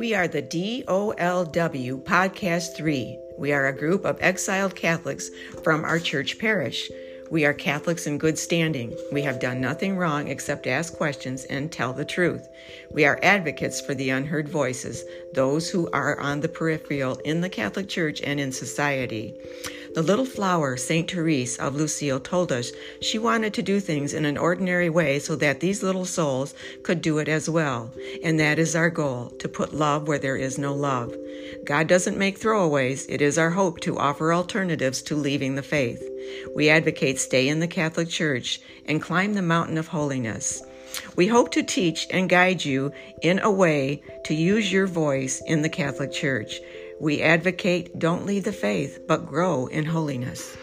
We are the DOLW Podcast 3. We are a group of exiled Catholics from our church parish. We are Catholics in good standing. We have done nothing wrong except ask questions and tell the truth. We are advocates for the unheard voices, those who are on the peripheral in the Catholic Church and in society. The little flower, St. Therese of Lisieux, told us she wanted to do things in an ordinary way so that these little souls could do it as well. And that is our goal to put love where there is no love. God doesn't make throwaways, it is our hope to offer alternatives to leaving the faith. We advocate stay in the Catholic Church and climb the mountain of holiness. We hope to teach and guide you in a way to use your voice in the Catholic Church. We advocate don't leave the faith, but grow in holiness.